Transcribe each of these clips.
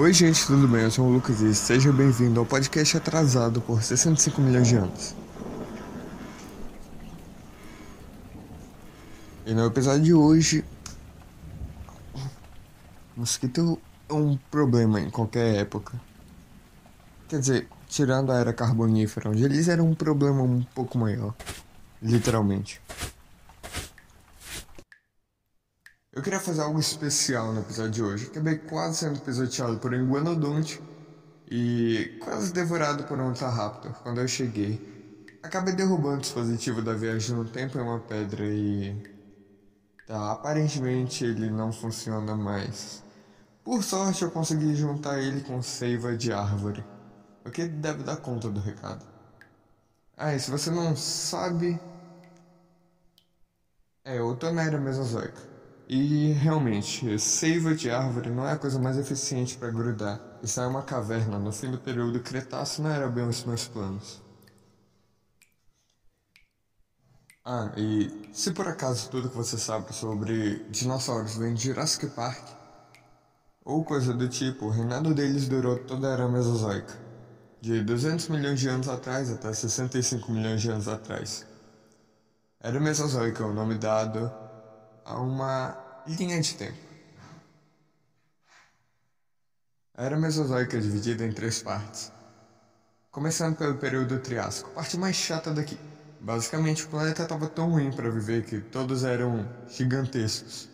Oi, gente, tudo bem? Eu sou o Lucas e seja bem-vindo ao podcast atrasado por 65 milhões de anos. E no episódio de hoje, mosquito é um problema em qualquer época. Quer dizer, tirando a era carbonífera, onde eles eram um problema um pouco maior, literalmente. Eu queria fazer algo especial no episódio de hoje. Acabei quase sendo pisoteado por um iguanodonte e quase devorado por um Ultraraptor quando eu cheguei. Acabei derrubando o dispositivo da viagem no tempo em uma pedra e. Tá, aparentemente ele não funciona mais. Por sorte eu consegui juntar ele com seiva de árvore, o que deve dar conta do recado. Ah, e se você não sabe. É, eu tô na era mesozoica. E realmente, seiva de árvore não é a coisa mais eficiente para grudar. Isso é uma caverna no fim do período Cretáceo não era bem os meus planos. Ah, e se por acaso tudo que você sabe sobre dinossauros vem de Jurassic Park, ou coisa do tipo, o reinado deles durou toda a era mesozoica, de 200 milhões de anos atrás até 65 milhões de anos atrás. Era Mesozoica o nome dado a uma linha de tempo. A era Mesozoica é dividida em três partes. Começando pelo período Triássico, parte mais chata daqui. Basicamente, o planeta estava tão ruim para viver que todos eram gigantescos.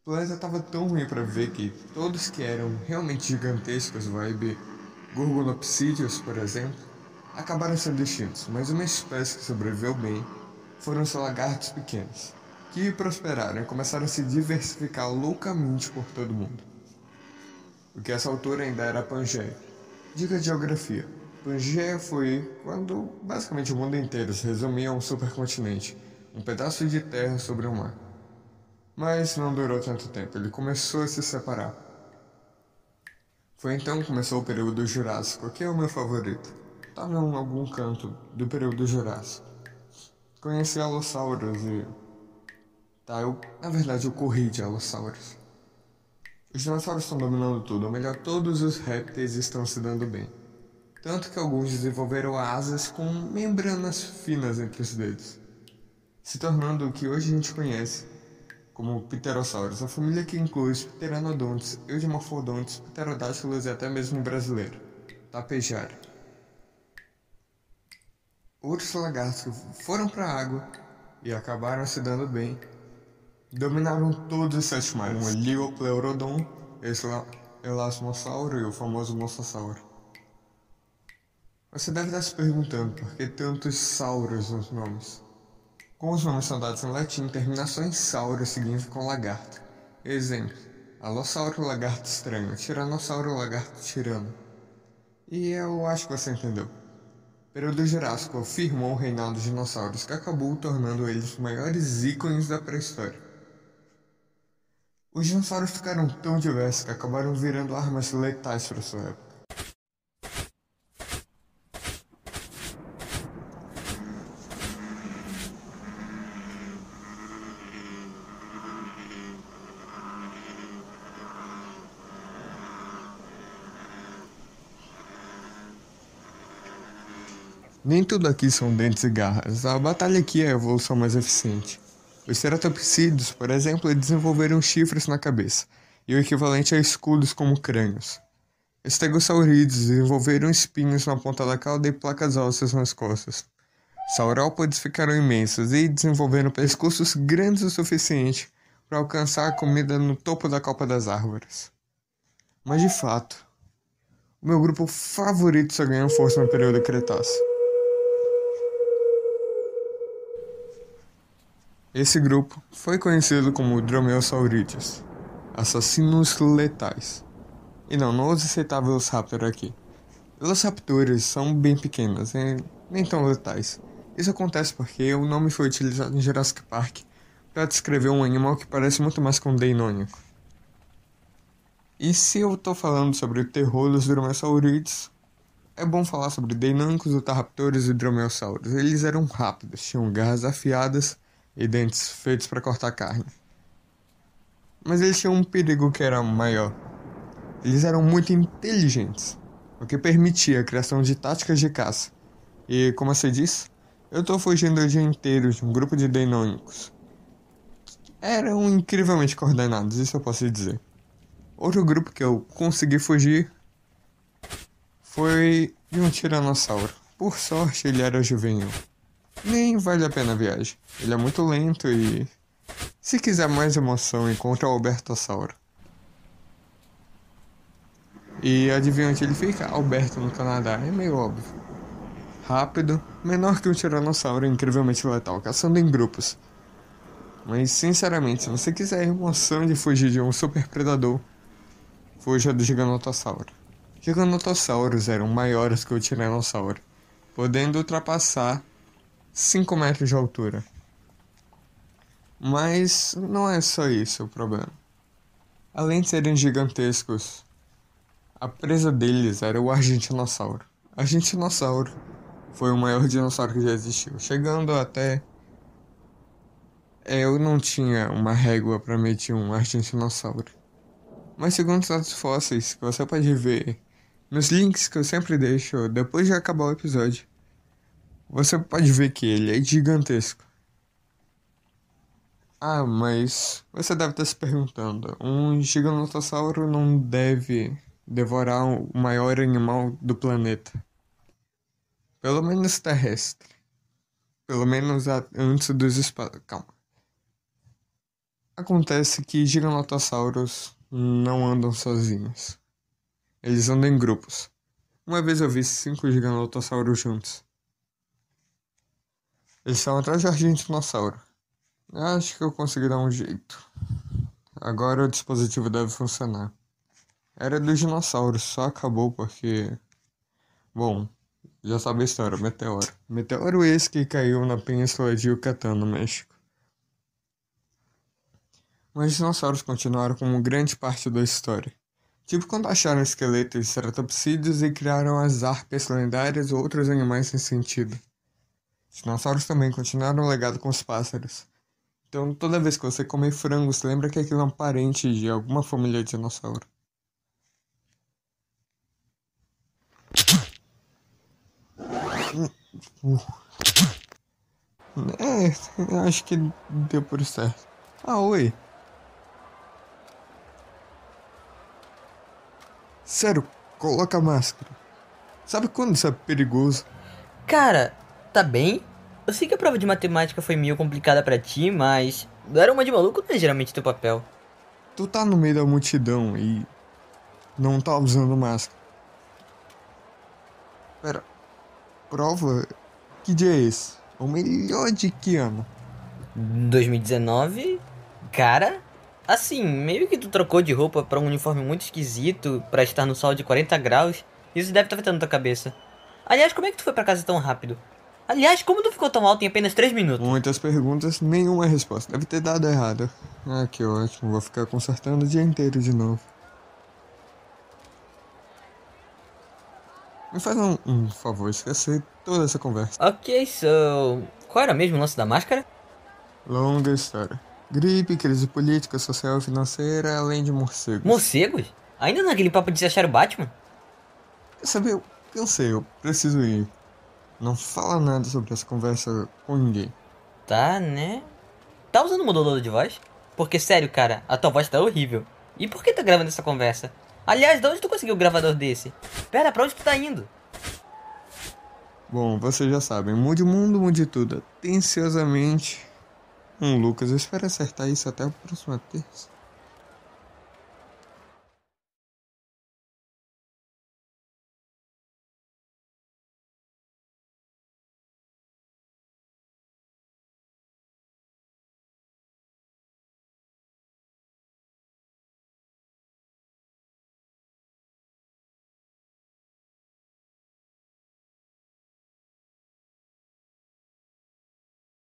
O planeta estava tão ruim para viver que todos que eram realmente gigantescos, vibe Gorgonopsídeos, por exemplo, acabaram sendo extintos, mas uma espécie que sobreviveu bem foram os lagartos pequenos que prosperaram e começaram a se diversificar loucamente por todo o mundo. O que essa altura ainda era Pangeia. Dica de geografia. Pangeia foi quando basicamente o mundo inteiro se resumia a um supercontinente, um pedaço de terra sobre o mar. Mas não durou tanto tempo, ele começou a se separar. Foi então que começou o período Jurássico, que é o meu favorito. Estava em algum canto do período Jurássico. Conheci Allosaurus e Tá, eu, na verdade, eu corri de Allosaurus. Os dinossauros estão dominando tudo, ou melhor, todos os répteis estão se dando bem. Tanto que alguns desenvolveram asas com membranas finas entre os dedos, se tornando o que hoje a gente conhece como Pterossauros, a família que inclui os Pteranodontes, Eudimorphodontes, Pterodáctilos e até mesmo o brasileiro, Tapejara. Outros lagartos foram para a água e acabaram se dando bem Dominaram todos os sete mares, como Liopleurodon, Elasmossauro e o famoso Mosasauro. Você deve estar se perguntando por que tantos sauros nos nomes. Com os nomes são dados em latim, terminações sauro significam lagarto. Exemplo: Alossauro, lagarto estranho, Tiranossauro, lagarto tirano. E eu acho que você entendeu. Período Jurássico firmou o reinado dos dinossauros, que acabou tornando eles os maiores ícones da pré-história. Os dinossauros ficaram tão diversos que acabaram virando armas letais para sua época. Nem tudo aqui são dentes e garras, a batalha aqui é a evolução mais eficiente. Os ceratopsídeos, por exemplo, desenvolveram chifres na cabeça, e o equivalente a escudos como crânios. Os tegosaurídeos desenvolveram espinhos na ponta da cauda e placas ósseas nas costas. Saurópodes ficaram imensos e desenvolveram pescoços grandes o suficiente para alcançar a comida no topo da copa das árvores. Mas de fato, o meu grupo favorito só ganhou força no período Cretáceo. Esse grupo foi conhecido como Dromaeosauridae, assassinos letais. E não, não vou aceitar Velociraptor aqui. Velociraptors são bem pequenas e nem tão letais. Isso acontece porque o nome foi utilizado em Jurassic Park para descrever um animal que parece muito mais com um deinônico. E se eu estou falando sobre o terror dos dromaeosaurides, é bom falar sobre deinônicos, otaraptores e dromaeosauros. Eles eram rápidos, tinham garras afiadas e dentes feitos para cortar carne. Mas eles tinham um perigo que era maior. Eles eram muito inteligentes, o que permitia a criação de táticas de caça. E, como você disse, eu tô fugindo o dia inteiro de um grupo de Deinônicos. Eram incrivelmente coordenados, isso eu posso dizer. Outro grupo que eu consegui fugir foi de um tiranossauro. Por sorte, ele era juvenil. Nem vale a pena a viagem. Ele é muito lento e. Se quiser mais emoção, encontra o Albertossauro. E adivinha onde ele fica? Alberto, no Canadá. É meio óbvio. Rápido, menor que um tiranossauro, incrivelmente letal, caçando em grupos. Mas, sinceramente, se você quiser emoção de fugir de um super predador, fuja do Giganotossauro. Giganotossauros eram maiores que o Tiranossauro, podendo ultrapassar 5 metros de altura. Mas não é só isso o problema. Além de serem gigantescos, a presa deles era o Argentinossauro. Argentinossauro foi o maior dinossauro que já existiu, chegando até. É, eu não tinha uma régua para medir um Argentinossauro. Mas segundo os dados fósseis que você pode ver nos links que eu sempre deixo depois de acabar o episódio, você pode ver que ele é gigantesco. Ah, mas você deve estar se perguntando: um giganotossauro não deve devorar o maior animal do planeta. Pelo menos terrestre. Pelo menos antes dos espaços. Calma. Acontece que giganotossauros não andam sozinhos. Eles andam em grupos. Uma vez eu vi cinco giganotossauros juntos. Eles estão atrás de Argentinossauro. Acho que eu consegui dar um jeito. Agora o dispositivo deve funcionar. Era dos dinossauros, só acabou porque. Bom, já sabe a história, meteoro. Meteoro esse que caiu na península de Yucatán, no México. Mas os dinossauros continuaram como grande parte da história. Tipo quando acharam esqueletos de ceratopsídeos e criaram as árpias lendárias ou outros animais sem sentido. Os dinossauros também continuaram o legado com os pássaros. Então toda vez que você come frango, você lembra que aquilo é um parente de alguma família de dinossauro. É, acho que deu por certo. Ah, oi. Sério, coloca a máscara. Sabe quando isso é perigoso? Cara, tá bem? Eu sei que a prova de matemática foi meio complicada para ti, mas era uma de maluco não é geralmente teu papel. Tu tá no meio da multidão e não tá usando máscara. Pera, prova? Que dia é esse? O melhor de que ano? 2019? Cara, assim, meio que tu trocou de roupa para um uniforme muito esquisito para estar no sol de 40 graus. Isso deve estar tá afetando tua cabeça. Aliás, como é que tu foi para casa tão rápido? Aliás, como tu ficou tão alto em apenas 3 minutos? Muitas perguntas, nenhuma resposta. Deve ter dado errado. Ah, que ótimo. Vou ficar consertando o dia inteiro de novo. Me faz um, um favor, esquecer toda essa conversa. Ok, so. Qual era mesmo o lance da máscara? Longa história. Gripe, crise política, social e financeira, além de morcegos. Morcegos? Ainda naquele papo de se achar o Batman? Sabe, eu cansei, eu preciso ir. Não fala nada sobre essa conversa com ninguém. Tá, né? Tá usando modulador de voz? Porque, sério, cara, a tua voz tá horrível. E por que tá gravando essa conversa? Aliás, de onde tu conseguiu um gravador desse? Pera, pra onde tu tá indo? Bom, vocês já sabem, mude o mundo, mude tudo. Atenciosamente. Um Lucas, eu espero acertar isso até a próxima terça.